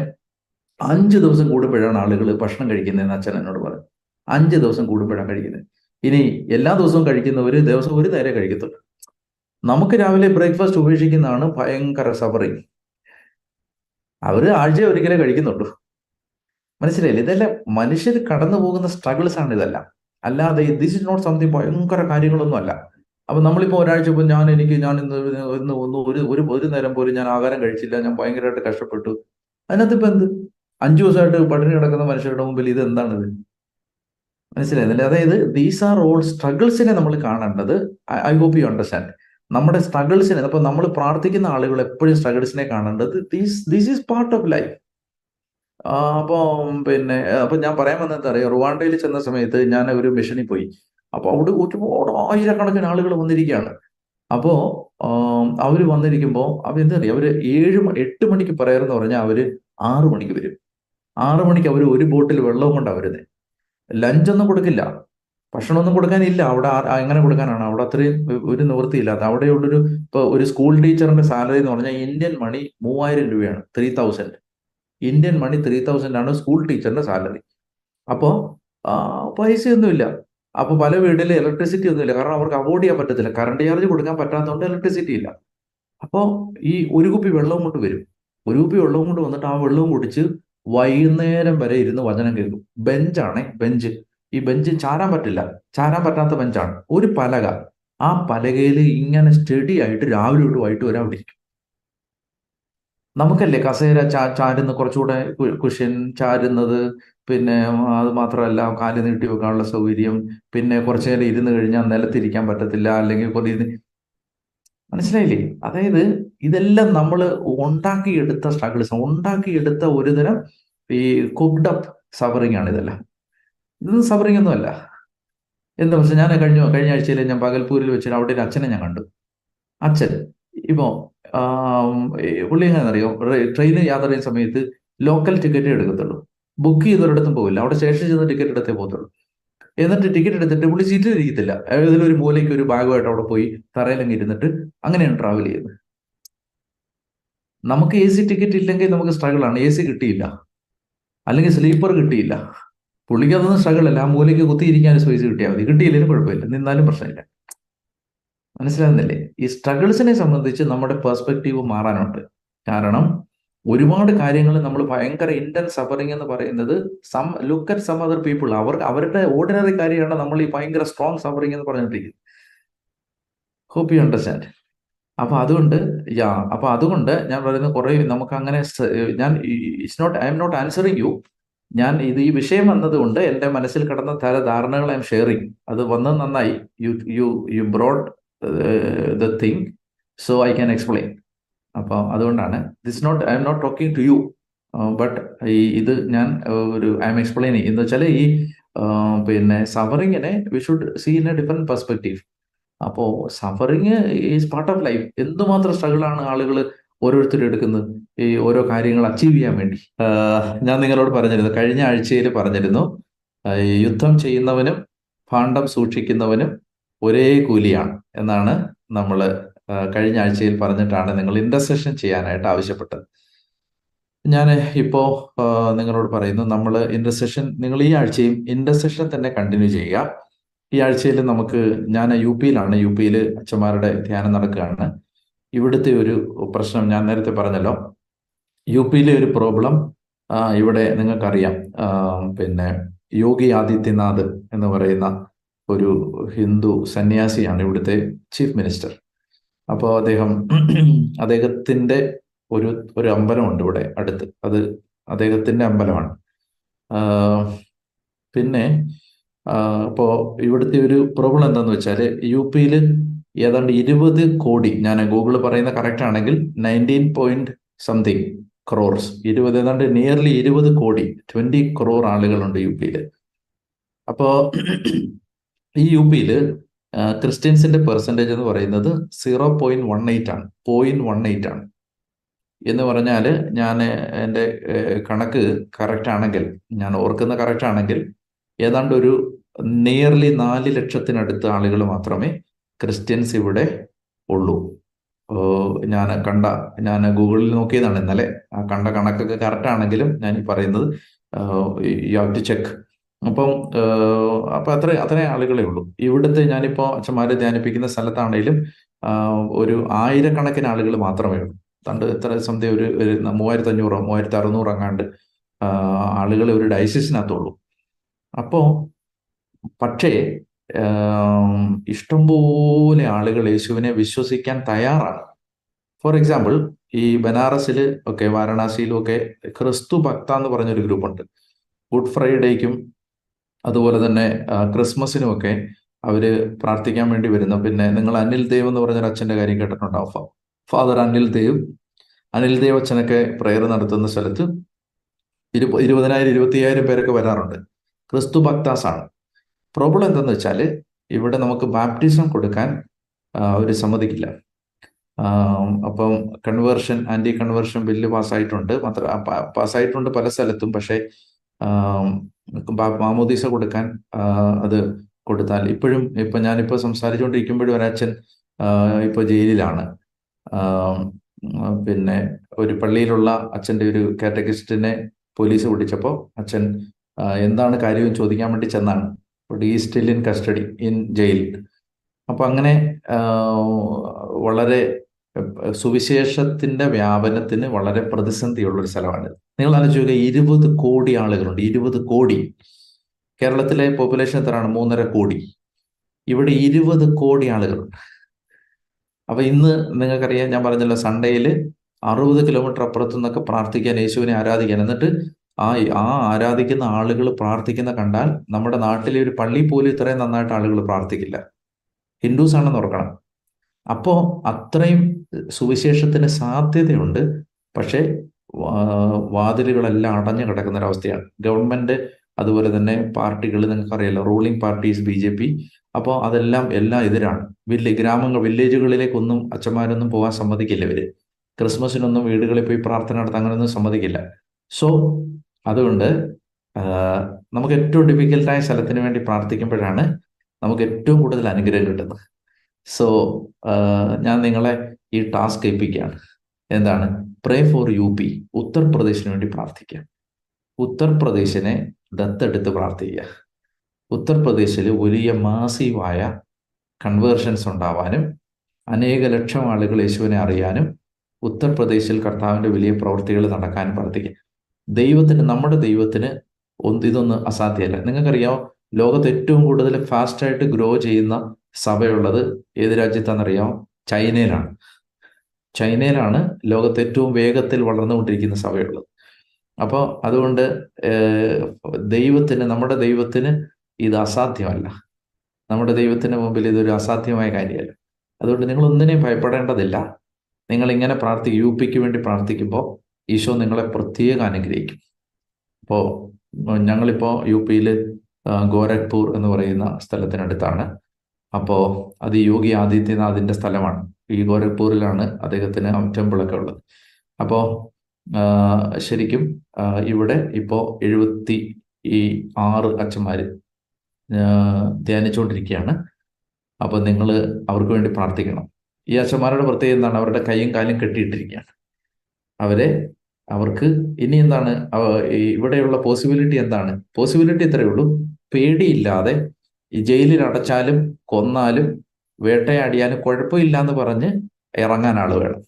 അഞ്ച് ദിവസം കൂടുമ്പോഴാണ് ആളുകൾ ഭക്ഷണം കഴിക്കുന്നതെന്ന് അച്ഛൻ എന്നോട് പറഞ്ഞു. അഞ്ച് ദിവസം കൂടുമ്പോഴാണ് കഴിക്കുന്നത്. ഇനി എല്ലാ ദിവസവും കഴിക്കുന്നവർ ദിവസം ഒരു നേരെ കഴിക്കത്തുള്ളൂ. നമുക്ക് രാവിലെ ബ്രേക്ക്ഫാസ്റ്റ് ഉപേക്ഷിക്കുന്നതാണ് ഭയങ്കര സഫറിങ് അവർ ആഴ്ച ഒരിക്കലേ കഴിക്കുന്നുള്ളൂ. മനസ്സിലായില്ലേ? ഇതെല്ലാം മനുഷ്യർ കടന്നു പോകുന്ന സ്ട്രഗിൾസ് ആണ് ഇതെല്ലാം. അല്ലാതെ ദിസ് ഇസ് നോട്ട് സംതിങ് ഭയങ്കര കാര്യങ്ങളൊന്നും അല്ല. അപ്പൊ നമ്മളിപ്പോ ഒരാഴ്ച ഇപ്പൊ ഞാൻ എനിക്ക് ഞാൻ ഇന്ന് ഇന്ന് ഒന്ന് ഒരു ഒരു ഒരു നേരം പോലും ഞാൻ ആഹാരം കഴിച്ചില്ല. ഞാൻ ഭയങ്കരമായിട്ട് കഷ്ടപ്പെട്ടു. അതിനകത്ത് ഇപ്പൊ എന്ത്? അഞ്ചു ദിവസമായിട്ട് പട്ടിണി കിടക്കുന്ന മനുഷ്യരുടെ മുമ്പിൽ ഇത് എന്താണിത്? മനസ്സിലായിരുന്നില്ലേ അതായത് ദീസ് ആർ ഓൾ സ്ട്രഗിൾസിനെ നമ്മൾ കാണേണ്ടത്. ഐ ഹോപ്പ് യു അണ്ടർസ്റ്റാൻഡ് നമ്മുടെ സ്ട്രഗിൾസിനെ അപ്പൊ നമ്മൾ പ്രാർത്ഥിക്കുന്ന ആളുകൾ എപ്പോഴും സ്ട്രഗിൾസിനെ കാണേണ്ടത് these this is part of life അപ്പൊ പിന്നെ അപ്പൊ ഞാൻ പറയാൻ വന്നത് അറിയാം? റുവാണ്ടയിൽ ചെന്ന സമയത്ത് ഞാൻ ഒരു മിഷനിൽ പോയി. അപ്പൊ അവിടെ ഒരുപാട് ആയിരക്കണക്കിന് ആളുകൾ വന്നിരിക്കുകയാണ്. അപ്പോൾ അവർ വന്നിരിക്കുമ്പോൾ അവർ എന്താ പറയുക അവർ ഏഴ് എട്ട് മണിക്ക് പറയാറെന്ന് പറഞ്ഞാൽ അവർ ആറു മണിക്ക് വരും. ആറു മണിക്ക് അവർ ഒരു ബോട്ടിൽ വെള്ളവും കൊണ്ടാണ് വരുന്നത് ലഞ്ചൊന്നും കൊടുക്കില്ല. ഭക്ഷണമൊന്നും കൊടുക്കാനില്ല. അവിടെ എങ്ങനെ കൊടുക്കാനാണ്? അവിടെ അത്രയും ഒരു നിവൃത്തിയില്ലാത്ത അവിടെയുള്ളൊരു ഇപ്പൊ ഒരു സ്കൂൾ ടീച്ചറിന്റെ സാലറി എന്ന് പറഞ്ഞാൽ ഇന്ത്യൻ മണി മൂവായിരം രൂപയാണ്. Three thousand Indian money three thousand ആണ് സ്കൂൾ ടീച്ചറിന്റെ സാലറി. അപ്പോൾ പൈസയൊന്നുമില്ല. അപ്പൊ പല വീട്ടിൽ ഇലക്ട്രിസിറ്റി ഒന്നുമില്ല. കാരണം അവർക്ക് അവോയ്ഡ് ചെയ്യാൻ പറ്റത്തില്ല. കറണ്ട് ചാർജ് കൊടുക്കാൻ പറ്റാത്തതുകൊണ്ട് ഇലക്ട്രിസിറ്റി ഇല്ല. അപ്പോൾ ഈ ഒരു കുപ്പി വെള്ളവും കൊണ്ട് വരും. ഒരു കുപ്പി വെള്ളവും കൊണ്ട് വന്നിട്ട് ആ വെള്ളവും കുടിച്ച് വൈകുന്നേരം വരെ ഇരുന്ന് വചനം കേൾക്കും. ബെഞ്ചാണേ ബെഞ്ച് ഈ ബെഞ്ച് ചാരാൻ പറ്റില്ല. ചാരാൻ പറ്റാത്ത ബെഞ്ചാണ് ഒരു പലക. ആ പലകയിൽ ഇങ്ങനെ സ്റ്റഡി ആയിട്ട് രാവിലെ തൊട്ട് വൈകിട്ട് വരെ അവിടെ ഇരിക്കും. നമുക്കല്ലേ കസേര ചാ ചാരുന്ന കുറച്ചുകൂടെ കുഷ്യൻ ചാരുന്നത്? പിന്നെ അത് മാത്രമല്ല കാൽ നീട്ടി വെക്കാനുള്ള സൗകര്യം പിന്നെ കുറച്ചു നേരം ഇരുന്ന് കഴിഞ്ഞാൽ നിലത്തിരിക്കാൻ പറ്റത്തില്ല അല്ലെങ്കിൽ കുറേ മനസ്സിലായില്ലേ? അതായത് ഇതെല്ലാം നമ്മൾ ഉണ്ടാക്കിയെടുത്ത സ്ട്രഗിൾസ് ഉണ്ടാക്കിയെടുത്ത ഒരു തരം ഈ കുക്ഡ് അപ്പ് സഫറിങ് ആണ് ഇതെല്ലാം. ഇതൊന്നും സഫറിങ് ഒന്നുമല്ല എന്താ വെച്ചാൽ ഞാൻ കഴിഞ്ഞ കഴിഞ്ഞ ആഴ്ചയിൽ ഞാൻ പകൽപൂരിൽ വെച്ചിട്ട് അവിടെ ഒരു അച്ഛനെ ഞാൻ കണ്ടു. അച്ഛൻ ഇപ്പോ പുള്ളി എങ്ങനെയാണെന്നറിയോ? ട്രെയിനിൽ യാത്ര ചെയ്യുന്ന സമയത്ത് ലോക്കൽ ടിക്കറ്റ് എടുക്കത്തുള്ളൂ. ബുക്ക് ചെയ്തൊരിടത്തും പോകില്ല അവിടെ സ്റ്റേഷനിൽ ചെന്ന് ടിക്കറ്റ് എടുത്തേ പോകത്തുള്ളൂ. എന്നിട്ട് ടിക്കറ്റ് എടുത്തിട്ട് പുള്ളി സീറ്റിൽ ഇരിക്കത്തില്ല. ഏതെങ്കിലും ഒരു മൂലയ്ക്ക് ഒരു ഭാഗമായിട്ട് അവിടെ പോയി തറയിലങ്ങ് ഇരുന്നിട്ട് അങ്ങനെയാണ് ട്രാവൽ ചെയ്യുന്നത്. നമുക്ക് എ സി ടിക്കറ്റ് ഇല്ലെങ്കിൽ നമുക്ക് സ്ട്രഗിൾ ആണ്. എ സി കിട്ടിയില്ല. അല്ലെങ്കിൽ സ്ലീപ്പർ കിട്ടിയില്ല. പുള്ളിക്ക് അതൊന്നും സ്ട്രഗിൾ അല്ല. ആ മൂലയ്ക്ക് കുത്തിയിരിക്കാൻ സ്പേസ് കിട്ടിയാൽ മതി. കിട്ടിയില്ലെങ്കിലും കുഴപ്പമില്ല. നിന്നാലും പ്രശ്നമില്ല. മനസ്സിലാകുന്നില്ലേ? ഈ സ്ട്രഗിൾസിനെ സംബന്ധിച്ച് നമ്മുടെ പെർസ്പെക്റ്റീവ് മാറാനുണ്ട്. കാരണം ഒരുപാട് കാര്യങ്ങൾ നമ്മൾ ഭയങ്കര ഇന്റൻസ് സഫറിങ് എന്ന് പറയുന്നത് some look at some other people അവർ അവരുടെ ഓർഡിനറി കാര്യമാണ് നമ്മൾ ഈ ഭയങ്കര സ്ട്രോങ് സഫറിങ് എന്ന് പറഞ്ഞിട്ടിരിക്കുന്നത്. ഹോപ്പ് യു അണ്ടർസ്റ്റാൻഡ് അപ്പൊ അതുകൊണ്ട് യാ അപ്പൊ അതുകൊണ്ട് ഞാൻ പറയുന്നത് കുറെ നമുക്ക് അങ്ങനെ ഞാൻ it's not I am not answering you ഞാൻ ഇത് ഈ വിഷയം വന്നതുകൊണ്ട് എന്റെ മനസ്സിൽ കിടന്ന തല ധാരണകൾ ഐ എം ഷെയറിങ് അത് വന്നത് നന്നായി. You you you brought the thing so I can explain അപ്പോൾ അതുകൊണ്ടാണ് this not I am not talking to you but ഈ ഇത് ഞാൻ ഒരു ഐ എം എക്സ്പ്ലെയിനിങ് എന്ന് വെച്ചാൽ ഈ പിന്നെ സഫറിങ്ങിനെ we should see in a different perspective അപ്പോൾ suffering is part of life എന്തുമാത്രം സ്ട്രഗിളാണ് ആളുകൾ ഓരോരുത്തരും എടുക്കുന്നത്? ഈ ഓരോ കാര്യങ്ങൾ അച്ചീവ് ചെയ്യാൻ വേണ്ടി. ഞാൻ നിങ്ങളോട് പറഞ്ഞിരുന്നു കഴിഞ്ഞ ആഴ്ചയിൽ പറഞ്ഞിരുന്നു യുദ്ധം ചെയ്യുന്നവനും ഭാണ്ഡം സൂക്ഷിക്കുന്നവനും ഒരേ കൂലിയാണ് എന്നാണ് നമ്മൾ കഴിഞ്ഞ ആഴ്ചയിൽ പറഞ്ഞിട്ടാണ് നിങ്ങൾ ഇന്റർസെഷൻ ചെയ്യാനായിട്ട് ആവശ്യപ്പെട്ടത്. ഞാൻ ഇപ്പോൾ നിങ്ങളോട് പറയുന്നു നമ്മൾ ഇന്റർസെഷൻ നിങ്ങൾ ഈ ആഴ്ചയും ഇന്റർസെഷൻ തന്നെ കണ്ടിന്യൂ ചെയ്യുക. ഈ ആഴ്ചയിൽ നമുക്ക് ഞാൻ യു പിയിലാണ് യു പിയിൽ അച്ഛന്മാരുടെ ധ്യാനം നടക്കുകയാണ്. ഇവിടുത്തെ ഒരു പ്രശ്നം ഞാൻ നേരത്തെ പറഞ്ഞല്ലോ. യു പിയിലെ ഒരു പ്രോബ്ലം ഇവിടെ നിങ്ങൾക്കറിയാം. പിന്നെ യോഗി ആദിത്യനാഥ് എന്ന് പറയുന്ന ഒരു ഹിന്ദു സന്യാസിയാണ് ഇവിടുത്തെ ചീഫ് മിനിസ്റ്റർ അപ്പോൾ അദ്ദേഹം അദ്ദേഹത്തിന്റെ ഒരു ഒരു അമ്പലമുണ്ട് ഇവിടെ അടുത്ത്. അത് അദ്ദേഹത്തിന്റെ അമ്പലമാണ്. പിന്നെ അപ്പോൾ ഇവിടുത്തെ ഒരു പ്രോബ്ലം എന്താന്ന് വെച്ചാൽ യു പിയിൽ ഏതാണ്ട് ഇരുപത് കോടി ഞാൻ ഗൂഗിൾ പറയുന്ന കറക്റ്റ് ആണെങ്കിൽ നയന്റീൻ പോയിന്റ് സംതിങ് ക്രോർസ് ഇരുപത് ഏതാണ്ട് നിയർലി ഇരുപത് കോടി ട്വന്റി ക്രോർ ആളുകളുണ്ട് യു പിയിൽ. അപ്പോ ഈ യു പിയിൽ ക്രിസ്ത്യൻസിന്റെ പെർസെന്റേജ് എന്ന് പറയുന്നത് സീറോ പോയിന്റ് വൺ എയ്റ്റ് ആണ്. പോയിന്റ് വൺ എയ്റ്റ് ആണ്. എന്ന് പറഞ്ഞാൽ ഞാൻ എന്റെ കണക്ക് കറക്റ്റ് ആണെങ്കിൽ ഞാൻ ഓർക്കുന്ന കറക്റ്റ് ആണെങ്കിൽ ഏതാണ്ട് ഒരു നിയർലി നാല് ലക്ഷത്തിനടുത്ത് ആളുകൾ മാത്രമേ ക്രിസ്ത്യൻസ് ഇവിടെ ഉള്ളൂ. ഞാൻ കണ്ട ഞാൻ ഗൂഗിളിൽ നോക്കിയതാണ് ഇന്നലെ. ആ കണ്ട കണക്കൊക്കെ കറക്റ്റ് ആണെങ്കിലും ഞാൻ പറയുന്നത് യു ഹാവ് ടു ചെക്ക് അപ്പം അപ്പൊ അത്ര അത്രേ ആളുകളെ ഉള്ളൂ. ഇവിടുത്തെ ഞാനിപ്പോ അച്ഛന്മാരെ ധ്യാനിപ്പിക്കുന്ന സ്ഥലത്താണെങ്കിലും ഒരു ആയിരക്കണക്കിന് ആളുകൾ മാത്രമേ ഉള്ളൂ. തണ്ട് എത്ര സംതിങ് ഒരു മൂവായിരത്തി അഞ്ഞൂറോ മൂവായിരത്തി അറുന്നൂറോ അങ്ങാണ്ട് ആളുകളെ ഒരു ഡയസിസിനകത്തുള്ളൂ അപ്പോൾ പക്ഷേ ഇഷ്ടംപോലെ ആളുകൾ യേശുവിനെ വിശ്വസിക്കാൻ തയ്യാറാണ്. ഫോർ എക്സാമ്പിൾ ഈ ബനാറസിൽ ഒക്കെ വാരണാസിയിലും ഒക്കെ ക്രിസ്തു ഭക്ത എന്ന് പറഞ്ഞൊരു ഗ്രൂപ്പുണ്ട്. ഗുഡ് ഫ്രൈഡേക്കും അതുപോലെ തന്നെ ക്രിസ്മസിനുമൊക്കെ അവർ പ്രാർത്ഥിക്കാൻ വേണ്ടി വരുന്ന. പിന്നെ നിങ്ങൾ അനിൽ ദേവ് എന്ന് പറഞ്ഞൊരു അച്ഛന്റെ കാര്യം കേട്ടിട്ടുണ്ടാവും ഫാദർ അനിൽ ദേവ്. അനിൽ ദേവ് അച്ഛനൊക്കെ പ്രെയർ നടത്തുന്ന സ്ഥലത്ത് ഇരു ഇരുപതിനായിരം ഇരുപത്തിയായിരം പേരൊക്കെ വരാറുണ്ട്. ക്രിസ്തു ഭക്താസ് ആണ് പ്രോബ്ലം എന്തെന്ന് വെച്ചാൽ ഇവിടെ നമുക്ക് ബാപ്റ്റിസം കൊടുക്കാൻ അവർ സമ്മതിക്കില്ല. അപ്പം കൺവേർഷൻ ആന്റി കൺവേർഷൻ ബില്ല് പാസ്സായിട്ടുണ്ട് മാത്ര പാസ്സായിട്ടുണ്ട് പല സ്ഥലത്തും. പക്ഷേ മാമോദീസ കൊടുക്കാൻ അത് കൊടുത്താൽ. ഇപ്പോഴും ഇപ്പൊ ഞാനിപ്പോ സംസാരിച്ചുകൊണ്ടിരിക്കുമ്പോഴും ഒരച്ഛൻ ഇപ്പോൾ ഇപ്പൊ ജയിലിലാണ് പിന്നെ ഒരു പള്ളിയിലുള്ള അച്ഛന്റെ ഒരു കാറ്റഗിസ്റ്റിനെ പോലീസ് പിടിച്ചപ്പോൾ അച്ഛൻ എന്താണ് കാര്യം ചോദിക്കാൻ വേണ്ടി ചെന്നാണ്. They still in custody in jail. അപ്പൊ അങ്ങനെ വളരെ സുവിശേഷത്തിന്റെ വ്യാപനത്തിന് വളരെ പ്രതിസന്ധിയുള്ളൊരു സ്ഥലമാണിത്. സ്ഥലമാണ് നിങ്ങൾ ആലോചിക്കുക ഇരുപത് കോടി ആളുകളുണ്ട് ഇരുപത് കോടി. കേരളത്തിലെ പോപ്പുലേഷൻ എത്രയാണ്? മൂന്നര കോടി. ഇവിടെ ഇരുപത് കോടി ആളുകളുണ്ട്. അപ്പൊ ഇന്ന് നിങ്ങൾക്കറിയാം ഞാൻ പറഞ്ഞല്ലോ സൺഡേയിൽ അറുപത് കിലോമീറ്റർ അപ്പുറത്തു നിന്നൊക്കെ പ്രാർത്ഥിക്കാൻ യേശുവിനെ ആരാധിക്കാൻ. എന്നിട്ട് ആ ആ ആരാധിക്കുന്ന ആളുകൾ പ്രാർത്ഥിക്കുന്ന കണ്ടാൽ നമ്മുടെ നാട്ടിലെ ഒരു പള്ളി പോലും ഇത്രയും നന്നായിട്ട് ആളുകൾ പ്രാർത്ഥിക്കില്ല. ഹിന്ദുസ് ആണെന്ന് ഓർക്കണം. അപ്പോ അത്രയും സുവിശേഷത്തിന് സാധ്യതയുണ്ട്. പക്ഷേ വാതിലുകളെല്ലാം അടഞ്ഞു കിടക്കുന്ന ഒരവസ്ഥയാണ് ഗവൺമെന്റ് അതുപോലെ തന്നെ പാർട്ടികൾ നിങ്ങൾക്ക് അറിയാലോ ruling parties B J P അപ്പോൾ അതെല്ലാം എല്ലാം എതിരാണ്. വില്ലേ ഗ്രാമങ്ങൾ വില്ലേജുകളിലേക്കൊന്നും അച്ഛന്മാരൊന്നും പോകാൻ സമ്മതിക്കില്ല ഇവർ. ക്രിസ്മസിനൊന്നും വീടുകളിൽ പോയി പ്രാർത്ഥന നടത്താൻ അങ്ങനെയൊന്നും സമ്മതിക്കില്ല. സോ അതുകൊണ്ട് നമുക്ക് ഏറ്റവും ഡിഫിക്കൽട്ടായ സ്ഥലത്തിന് വേണ്ടി പ്രാർത്ഥിക്കുമ്പോഴാണ് നമുക്ക് ഏറ്റവും കൂടുതൽ അനുഗ്രഹം കിട്ടുന്നത്. സോ ഞാൻ നിങ്ങളെ ഈ ടാസ്ക് ഏൽപ്പിക്കുകയാണ്. എന്താണ്? പ്രേ ഫോർ യു പി ഉത്തർപ്രദേശിന് വേണ്ടി പ്രാർത്ഥിക്കുക. ഉത്തർപ്രദേശിനെ ദത്തെടുത്ത് പ്രാർത്ഥിക്കുക. ഉത്തർപ്രദേശിൽ വലിയ മാസീവായ കൺവേർഷൻസ് ഉണ്ടാവാനും അനേക ലക്ഷം ആളുകൾ യേശുവിനെ അറിയാനും ഉത്തർപ്രദേശിൽ കർത്താവിന്റെ വലിയ പ്രവൃത്തികൾ നടക്കാനും പ്രാർത്ഥിക്കുക. ദൈവത്തിന് നമ്മുടെ ദൈവത്തിന് ഇതൊന്നും അസാധ്യമല്ല നിങ്ങൾക്കറിയാമോ ലോകത്ത് ഏറ്റവും കൂടുതൽ ഫാസ്റ്റായിട്ട് ഗ്രോ ചെയ്യുന്ന സഭയുള്ളത് ഏത് രാജ്യത്താണെന്നറിയാമോ? ചൈനയിലാണ്. ചൈനയിലാണ് ലോകത്ത് ഏറ്റവും വേഗത്തിൽ വളർന്നുകൊണ്ടിരിക്കുന്ന സഭയുള്ളത്. അപ്പോൾ അതുകൊണ്ട് ദൈവത്തിന് നമ്മുടെ ദൈവത്തിന് ഇത് അസാധ്യമല്ല. നമ്മുടെ ദൈവത്തിന് മുമ്പിൽ ഇതൊരു അസാധ്യമായ കാര്യമല്ല. അതുകൊണ്ട് നിങ്ങൾ ഒന്നിനെയും ഭയപ്പെടേണ്ടതില്ല. നിങ്ങൾ ഇങ്ങനെ പ്രാർത്ഥിക്കും യു പിക്ക് വേണ്ടി പ്രാർത്ഥിക്കുമ്പോൾ ഈശോ നിങ്ങളെ പ്രത്യേകം അനുഗ്രഹിക്കും. അപ്പോൾ ഞങ്ങളിപ്പോൾ യു പിയിൽ ഗോരഖ്പൂർ എന്ന് പറയുന്ന സ്ഥലത്തിനടുത്താണ്. അപ്പോൾ അത് യോഗി ആദിത്യനാഥിന്റെ സ്ഥലമാണ്. ഈ ഗോരഖ്പൂരിലാണ് അദ്ദേഹത്തിന് ടെമ്പിളൊക്കെ ഉള്ളത്. അപ്പോ ശരിക്കും ഇവിടെ ഇപ്പോ എഴുപത്തി ഈ ആറ് അച്ഛന്മാർ ധ്യാനിച്ചുകൊണ്ടിരിക്കുകയാണ് അപ്പോൾ നിങ്ങൾ അവർക്ക് വേണ്ടി പ്രാർത്ഥിക്കണം. ഈ അച്ഛന്മാരുടെ പ്രത്യേകത എന്താണ്? അവരുടെ കൈയും കാലും കെട്ടിയിട്ടിരിക്കുകയാണ്. അവരെ അവർക്ക് ഇനി എന്താണ്? ഇവിടെയുള്ള പോസിബിലിറ്റി എന്താണ്? പോസിബിലിറ്റി ഇത്രയേ ഉള്ളൂ. പേടിയില്ലാതെ ഈ ജയിലിൽ അടച്ചാലും കൊന്നാലും വേട്ടയാടിയാലും കുഴപ്പമില്ല എന്ന് പറഞ്ഞ് ഇറങ്ങാൻ ആൾ വേണം.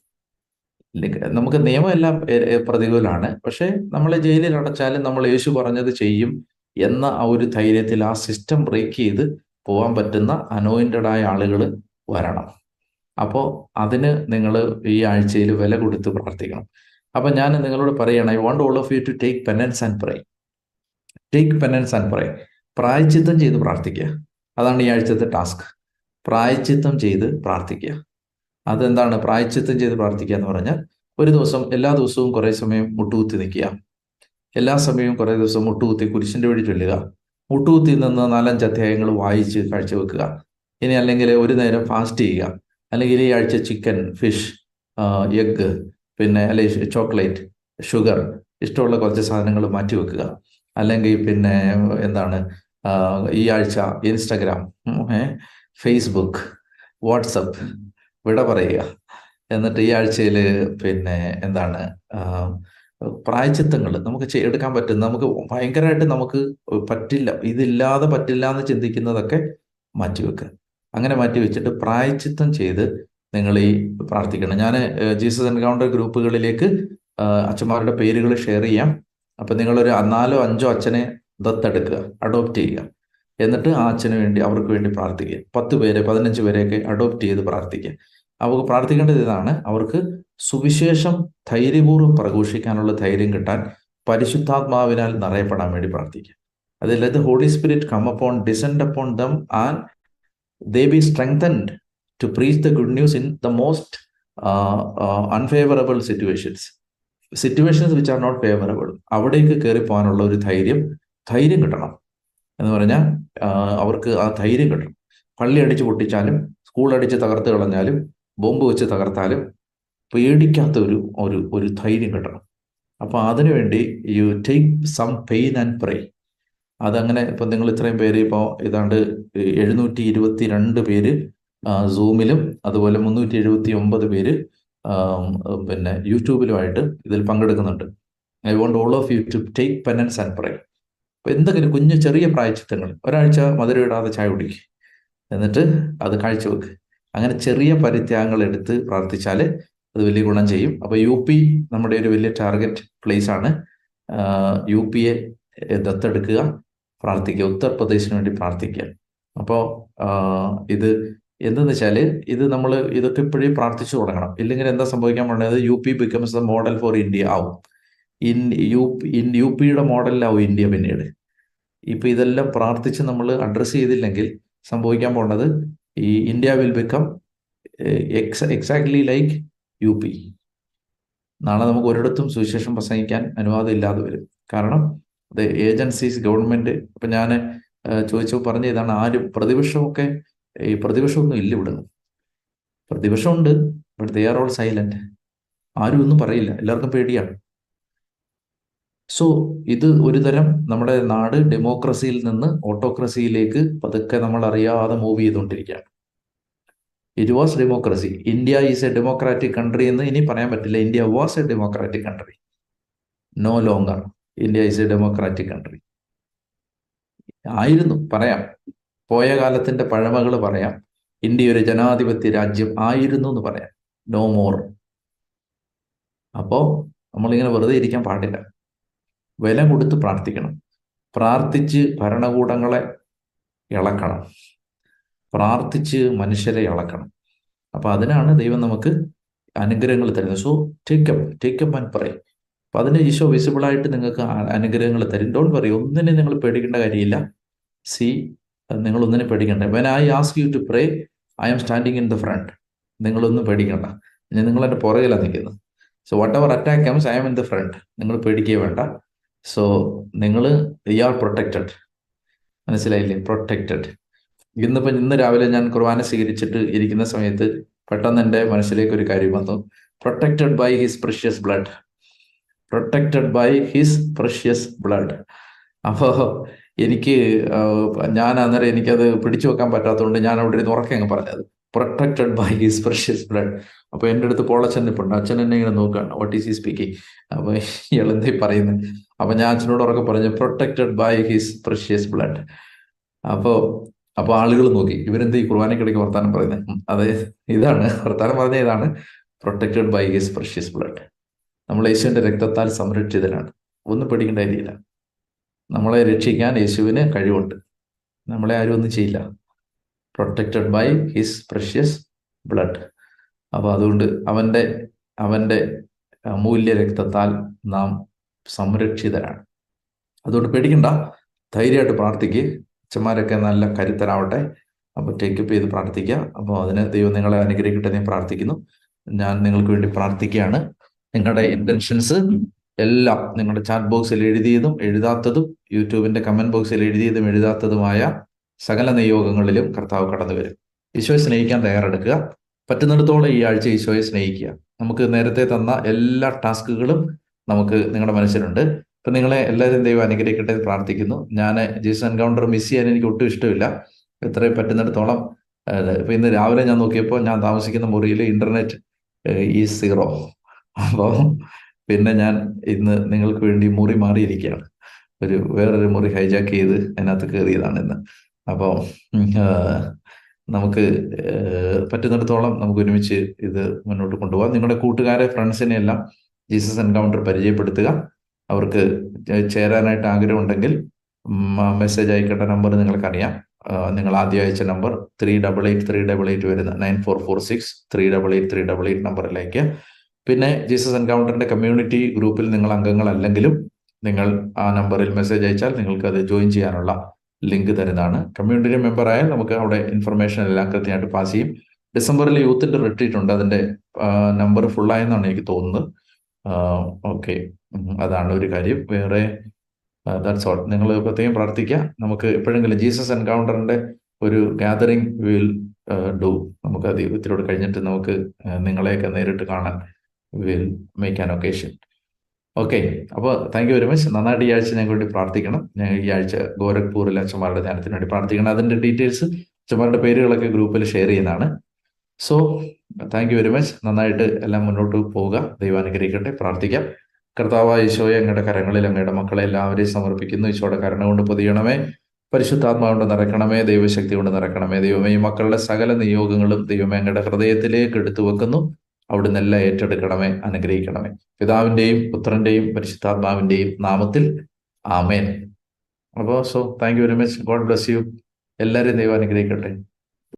നമുക്ക് നിയമം എല്ലാം പ്രതികൂലമാണ് പക്ഷെ നമ്മളെ ജയിലിൽ അടച്ചാലും നമ്മൾ യേശു പറഞ്ഞത് ചെയ്യും എന്ന ആ ഒരു ധൈര്യത്തിൽ ആ സിസ്റ്റം ബ്രേക്ക് ചെയ്ത് പോകാൻ പറ്റുന്ന അനോയിന്റഡ് ആയ ആളുകൾ വരണം. അപ്പോൾ അതിന് നിങ്ങൾ ഈ ആഴ്ചയിൽ വില കൊടുത്ത് പ്രവർത്തിക്കണം അപ്പം ഞാൻ നിങ്ങളോട് പറയണം I want all of you to take penance and pray. Take penance and pray. പ്രായച്ചിത്തം ചെയ്ത് പ്രാർത്ഥിക്കുക. അതാണ് ഈ ആഴ്ചത്തെ ടാസ്ക്. പ്രായച്ചിത്തം ചെയ്ത് പ്രാർത്ഥിക്കുക. അതെന്താണ് പ്രായച്ചിത്തം ചെയ്ത് പ്രാർത്ഥിക്കുക എന്ന് പറഞ്ഞാൽ ഒരു ദിവസം എല്ലാ ദിവസവും കുറേ സമയം മുട്ടുകുത്തി നിൽക്കുക. എല്ലാ സമയവും കുറേ ദിവസം മുട്ടുകുത്തി കുരിശിന്റെ വഴി ചൊല്ലുക. മുട്ടുകുത്തി നിന്ന് നാലഞ്ച് അധ്യായങ്ങൾ വായിച്ച് കാഴ്ചവെക്കുക ഇനി അല്ലെങ്കിൽ ഒരു നേരം ഫാസ്റ്റ് ചെയ്യുക. അല്ലെങ്കിൽ ഈ ആഴ്ച ചിക്കൻ ഫിഷ് എഗ്ഗ് പിന്നെ അല്ലെങ്കിൽ ചോക്ലേറ്റ് ഷുഗർ ഇഷ്ടമുള്ള കുറച്ച് സാധനങ്ങൾ മാറ്റി വെക്കുക. അല്ലെങ്കിൽ പിന്നെ എന്താണ് ഈ ആഴ്ച ഇൻസ്റ്റഗ്രാം ഫേസ്ബുക്ക് വാട്സപ്പ് വിട പറയുക. എന്നിട്ട് ഈ ആഴ്ചയിൽ പിന്നെ എന്താണ് പ്രായച്ചിത്തങ്ങൾ നമുക്ക് എടുക്കാൻ പറ്റും നമുക്ക് ഭയങ്കരമായിട്ട് നമുക്ക് പറ്റില്ല ഇതില്ലാതെ പറ്റില്ല എന്ന് ചിന്തിക്കുന്നതൊക്കെ മാറ്റിവെക്കുക അങ്ങനെ മാറ്റി വെച്ചിട്ട് പ്രായച്ചിത്തം ചെയ്ത് നിങ്ങൾ ഈ പ്രാർത്ഥിക്കണം. ഞാൻ ജീസസ് എൻകൗണ്ടർ ഗ്രൂപ്പുകളിലേക്ക് അച്ഛന്മാരുടെ പേരുകൾ ഷെയർ ചെയ്യാം. അപ്പൊ നിങ്ങളൊരു നാലോ അഞ്ചോ അച്ഛനെ ദത്തെടുക്കുക അഡോപ്റ്റ് ചെയ്യുക. എന്നിട്ട് ആ അച്ഛന് വേണ്ടി അവർക്ക് വേണ്ടി പ്രാർത്ഥിക്കുക. പത്ത് പേരെ പതിനഞ്ച് പേരെയൊക്കെ അഡോപ്റ്റ് ചെയ്ത് പ്രാർത്ഥിക്കുക. അവർക്ക് പ്രാർത്ഥിക്കേണ്ടത് ഇതാണ്. അവർക്ക് സുവിശേഷം ധൈര്യപൂർവം പ്രഘോഷിക്കാനുള്ള ധൈര്യം കിട്ടാൻ പരിശുദ്ധാത്മാവിനാൽ നിറയപ്പെടാൻ വേണ്ടി പ്രാർത്ഥിക്കുക. അത് holy spirit come upon descend upon them and they be strengthened to preach the good news in the most unfavourable situations situations which are not favourable അവിടേക്ക് കയറി പോകാനുള്ള ഒരു ധൈര്യം ധൈര്യം കിട്ടണം എന്ന് പറഞ്ഞാൽ അവർക്ക് ആ ധൈര്യം കിട്ടണം. പള്ളി അടിച്ച് പൊട്ടിച്ചാലും സ്കൂൾ അടിച്ച് തകർത്ത് കളഞ്ഞാലും ബോംബ് വെച്ച് തകർത്താലും പേടിക്കാത്ത ഒരു ഒരു ഒരു ധൈര്യം കിട്ടണം. അപ്പോൾ അതിനുവേണ്ടി you take some pain and pray അതങ്ങനെ ഇപ്പം നിങ്ങൾ ഇത്രയും പേര് ഇപ്പോൾ ഏതാണ്ട് എഴുന്നൂറ്റി ഇരുപത്തി രണ്ട് പേര് സൂമിലും അതുപോലെ മുന്നൂറ്റി എഴുപത്തി ഒമ്പത് പേര് പിന്നെ യൂട്യൂബിലുമായിട്ട് ഇതിൽ പങ്കെടുക്കുന്നുണ്ട്. I want all of you to take penance and pray അപ്പോൾ എന്തെങ്കിലും കുഞ്ഞു ചെറിയ പ്രായച്ചിത്തങ്ങൾ. ഒരാഴ്ച മധുരം ഇടാതെ ചായ കുടിക്കുക എന്നിട്ട് അത് കാഴ്ചവെക്ക് അങ്ങനെ ചെറിയ പരിത്യാഗങ്ങൾ എടുത്ത് പ്രാർത്ഥിച്ചാൽ അത് വലിയ ഗുണം ചെയ്യും. അപ്പോൾ യു പി നമ്മുടെ ഒരു വലിയ ടാർഗറ്റ് പ്ലേസ് ആണ്. യു പിയെ ദത്തെടുക്കുക പ്രാർത്ഥിക്കുക ഉത്തർപ്രദേശിന് വേണ്ടി പ്രാർത്ഥിക്കുക. അപ്പോൾ ഇത് എന്തെന്ന് വെച്ചാൽ ഇത് നമ്മൾ ഇതൊക്കെ ഇപ്പോഴേ പ്രാർത്ഥിച്ചു തുടങ്ങണം. ഇല്ലെങ്കിൽ എന്താ സംഭവിക്കാൻ പോകുന്നത് U P becomes the model for India ആവും. ഇൻ യു ഇൻ യു പിയുടെ മോഡലിലാവും ഇന്ത്യ പിന്നീട്. ഇപ്പൊ ഇതെല്ലാം പ്രാർത്ഥിച്ച് നമ്മൾ അഡ്രസ്സ് ചെയ്തില്ലെങ്കിൽ സംഭവിക്കാൻ പോണത് ഈ India will become ex exactly like U P നാളെ നമുക്ക് ഒരിടത്തും സുവിശേഷം പ്രസംഗിക്കാൻ അനുവാദം ഇല്ലാതെ വരും. കാരണം അത് ഏജൻസീസ് ഗവൺമെന്റ് ഇപ്പൊ ഞാൻ ചോദിച്ചു പറഞ്ഞ ഇതാണ് ആരും പ്രതിപക്ഷമൊക്കെ ഈ പ്രതിപക്ഷമൊന്നും ഇല്ല ഇവിടെ. പ്രതിപക്ഷമുണ്ട് but they are all silent ആരും ഒന്നും പറയില്ല. എല്ലാവർക്കും പേടിയാണ്. സോ ഇത് ഒരു തരം നമ്മുടെ നാട് ഡെമോക്രസിയിൽ നിന്ന് ഓട്ടോക്രസിയിലേക്ക് പതുക്കെ നമ്മൾ അറിയാതെ മൂവ് ചെയ്തുകൊണ്ടിരിക്കുകയാണ്. It was democracy India is a democratic country എന്ന് ഇനി പറയാൻ പറ്റില്ല. India was a democratic country no longer India is a democratic country ആയിരുന്നു. പറയാം. പോയ കാലത്തിന്റെ പഴമകൾ പറയാം. ഇന്ത്യ ഒരു ജനാധിപത്യ രാജ്യം ആയിരുന്നു എന്ന് പറയാം. നോ മോർ അപ്പോ നമ്മളിങ്ങനെ വെറുതെ ഇരിക്കാൻ പാടില്ല. വില കൊടുത്ത് പ്രാർത്ഥിക്കണം. പ്രാർത്ഥിച്ച് ഭരണകൂടങ്ങളെ ഇളക്കണം. പ്രാർത്ഥിച്ച് മനുഷ്യരെ ഇളക്കണം. അപ്പൊ അതിനാണ് ദൈവം നമുക്ക് അനുഗ്രഹങ്ങൾ തരുന്നത്. So take up take up and പറയും അപ്പൊ അതിന് ഈശോ വിസിബിളായിട്ട് നിങ്ങൾക്ക് അനുഗ്രഹങ്ങൾ തരും. ഡോണ്ട് പറയും ഒന്നിനെ നിങ്ങൾ പേടിക്കേണ്ട കാര്യമില്ല. സി നിങ്ങൾ ഒന്നിനെ പേടിക്കേണ്ട. When I ask you to pray I am standing in the front നിങ്ങളൊന്നും പേടിക്കണ്ട. ഞാൻ നിങ്ങൾ എന്റെ പുറകിലാണ് നിൽക്കുന്നത്. So whatever attack I am in the front നിങ്ങൾ പേടിക്കുകയേ വേണ്ട. സോ നിങ്ങൾ യു ആർ പ്രൊട്ടക്റ്റഡ് മനസ്സിലായില്ലേ? പ്രൊട്ടക്റ്റഡ് ഇന്നിപ്പോൾ ഇന്ന് രാവിലെ ഞാൻ കുർബാന സ്വീകരിച്ചിട്ട് ഇരിക്കുന്ന സമയത്ത് പെട്ടെന്ന് എന്റെ മനസ്സിലേക്ക് ഒരു കാര്യം വന്നു. Protected by his precious blood protected by his precious blood അപ്പോൾ എനിക്ക് ഞാൻ അന്നേരം എനിക്കത് പിടിച്ചു വെക്കാൻ പറ്റാത്തതുകൊണ്ട് ഞാൻ അവിടെ ഇരുന്ന് ഉറക്കെ അങ്ങ് പറഞ്ഞത്. Protected by his precious blood അപ്പൊ എന്റെ അടുത്ത് പോളച്ചൻ ഇപ്പുണ്ട് അച്ഛൻ എന്നെ ഇങ്ങനെ നോക്കുകയാണ് വാട്ട് ഈസ് ഈ സ്പീക്കിംഗ് അപ്പൊ ഇളന്തേ പറയുന്നത് അപ്പൊ ഞാൻ അച്ഛനോട് ഉറക്കെ പറഞ്ഞു protected by his precious blood അപ്പോ അപ്പൊ ആളുകൾ നോക്കി. ഇവരെന്ത് ഈ കുർബാനക്കിടയ്ക്ക് വർത്താനം പറയുന്നത് അതെ ഇതാണ്. വർത്താനം പറഞ്ഞ ഇതാണ്. Protected by his precious blood നമ്മൾ യേശുവിന്റെ രക്തത്താൽ സംരക്ഷിതനാണ് ഒന്നും പേടിക്കേണ്ട കാര്യമില്ല. നമ്മളെ രക്ഷിക്കാൻ യേശുവിന് കഴിവുണ്ട്. നമ്മളെ ആരും ഒന്നും ചെയ്യില്ല. Protected by his precious blood അപ്പോൾ അതുകൊണ്ട് അവന്റെ അവന്റെ അമൂല്യ രക്തത്താൽ നാം സംരക്ഷിതരാണ്. അതുകൊണ്ട് പേടിക്കണ്ട. ധൈര്യമായിട്ട് പ്രാർത്ഥിക്കുക അച്ഛന്മാരൊക്കെ നല്ല കരുത്തരാവട്ടെ. അപ്പോൾ ടേക്കപ്പ് ചെയ്ത് പ്രാർത്ഥിക്കുക അപ്പോൾ അതിന് ദൈവം നിങ്ങളെ അനുഗ്രഹിക്കട്ടെ ഞാൻ പ്രാർത്ഥിക്കുന്നു. ഞാൻ നിങ്ങൾക്ക് വേണ്ടി പ്രാർത്ഥിക്കുകയാണ്. നിങ്ങളുടെ ഇന്റൻഷൻസ് എല്ലാം നിങ്ങളുടെ ചാറ്റ് ബോക്സിൽ എഴുതിയതും എഴുതാത്തതും യൂട്യൂബിന്റെ കമന്റ് ബോക്സിൽ എഴുതിയതും എഴുതാത്തതുമായ സകല നിയോഗങ്ങളിലും കർത്താവ് കടന്നു വരും ഈശോയെ സ്നേഹിക്കാൻ തയ്യാറെടുക്കുക. പറ്റുന്നിടത്തോളം ഈ ആഴ്ച ഈശോയെ സ്നേഹിക്കുക. നമുക്ക് നേരത്തെ തന്ന എല്ലാ ടാസ്കുകളും നമുക്ക് നിങ്ങളുടെ മനസ്സിലുണ്ട്. അപ്പൊ നിങ്ങളെ എല്ലാവരും ദൈവം അനുഗ്രഹിക്കട്ടെ എന്ന് പ്രാർത്ഥിക്കുന്നു. ഞാൻ ജീസസ് എൻകൗണ്ടർ മിസ് ചെയ്യാൻ എനിക്ക് ഒട്ടും ഇഷ്ടമില്ല. എത്രയും പറ്റുന്നിടത്തോളം ഇപ്പൊ ഇന്ന് രാവിലെ ഞാൻ നോക്കിയപ്പോൾ ഞാൻ താമസിക്കുന്ന മുറിയിൽ ഇന്റർനെറ്റ് ഈ സീറോ അപ്പോൾ പിന്നെ ഞാൻ ഇന്ന് നിങ്ങൾക്ക് വേണ്ടി മുറി മാറിയിരിക്കുകയാണ്. ഒരു വേറൊരു മുറി ഹൈജാക്ക് ചെയ്ത് അതിനകത്ത് കയറിയതാണ് ഇന്ന്. അപ്പോൾ നമുക്ക് പറ്റുന്നിടത്തോളം നമുക്ക് ഒരുമിച്ച് ഇത് മുന്നോട്ട് കൊണ്ടുപോകാം. നിങ്ങളുടെ കൂട്ടുകാരെ ഫ്രണ്ട്സിനെ എല്ലാം ജീസസ് എൻകൗണ്ടർ പരിചയപ്പെടുത്തുക. അവർക്ക് ചേരാനായിട്ട് ആഗ്രഹമുണ്ടെങ്കിൽ മെസ്സേജ് അയക്കേണ്ട നമ്പർ നിങ്ങൾക്കറിയാം. നിങ്ങൾ ആദ്യം അയച്ച number three double eight three double eight വരുന്ന nine four four six three double eight three double eight നമ്പറിലേക്ക്. പിന്നെ ജീസസ് എൻകൗണ്ടറിന്റെ കമ്മ്യൂണിറ്റി ഗ്രൂപ്പിൽ നിങ്ങൾ അംഗങ്ങളല്ലെങ്കിലും നിങ്ങൾ ആ നമ്പറിൽ മെസ്സേജ് അയച്ചാൽ നിങ്ങൾക്ക് അത് ജോയിൻ ചെയ്യാനുള്ള ലിങ്ക് തരുന്നതാണ്. കമ്മ്യൂണിറ്റി മെമ്പർ ആയാൽ നമുക്ക് അവിടെ ഇൻഫർമേഷൻ എല്ലാം കൃത്യമായിട്ട് പാസ് ചെയ്യും. ഡിസംബറിൽ യൂത്തിന്റെ റിട്രീറ്റ് ഉണ്ട്. അതിന്റെ നമ്പർ ഫുള്ളായെന്നാണ് എനിക്ക് തോന്നുന്നത്. ഓക്കെ അതാണ് ഒരു കാര്യം. വേറെ ദാറ്റ്സ് ഓൾ നിങ്ങൾ പ്രത്യേകം പ്രാർത്ഥിക്കുക. നമുക്ക് എപ്പോഴെങ്കിലും ജീസസ് എൻകൗണ്ടറിന്റെ ഒരു ഗാദറിംഗ് വിൽ ഡു നമുക്ക് അത് ഇത്തിരി കഴിഞ്ഞിട്ട് നമുക്ക് നിങ്ങളെയൊക്കെ നേരിട്ട് കാണാൻ will make an occasion okay അപ്പോൾ താങ്ക് യു വെരി മച്ച് നന്നായിട്ട് ഈ ആഴ്ച ഞങ്ങൾക്ക് വേണ്ടി പ്രാർത്ഥിക്കണം. ഞങ്ങൾ ഈ ആഴ്ച ഗോരഖ്പൂരിലെ അച്ഛന്മാരുടെ ധ്യാനത്തിന് വേണ്ടി പ്രാർത്ഥിക്കണം. അതിന്റെ ഡീറ്റെയിൽസ് അച്ഛന്മാരുടെ പേരുകളൊക്കെ ഗ്രൂപ്പിൽ ഷെയർ ചെയ്യുന്നതാണ്. So thank you very much നന്നായിട്ട് എല്ലാം മുന്നോട്ട് പോവുക. ദൈവം അനുഗ്രഹിക്കട്ടെ. പ്രാർത്ഥിക്കാം. കർത്താവ് ഈശോയെ അങ്ങയുടെ കരങ്ങളിൽ അങ്ങയുടെ മക്കളെ എല്ലാവരെയും സമർപ്പിക്കുന്നു. ഈശോയുടെ കരുണ കൊണ്ട് പൊതിയണമേ. പരിശുദ്ധാത്മാവ് കൊണ്ട് നിറക്കണമേ ദൈവശക്തി കൊണ്ട് നിറക്കണമേ ദൈവമേ ഈ മക്കളുടെ സകല നിയോഗങ്ങളും ദൈവമേ അങ്ങയുടെ ഹൃദയത്തിലേക്ക് എടുത്തു വെക്കുന്നു അവിടുന്ന് എല്ലാം ഏറ്റെടുക്കണമേ അനുഗ്രഹിക്കണമേ. പിതാവിന്റെയും പുത്രന്റെയും പരിശുദ്ധാത്മാവിന്റെയും നാമത്തിൽ ആമേൻ. അപ്പോൾ so thank you very much God bless you എല്ലാവരെയും ദൈവം അനുഗ്രഹിക്കട്ടെ.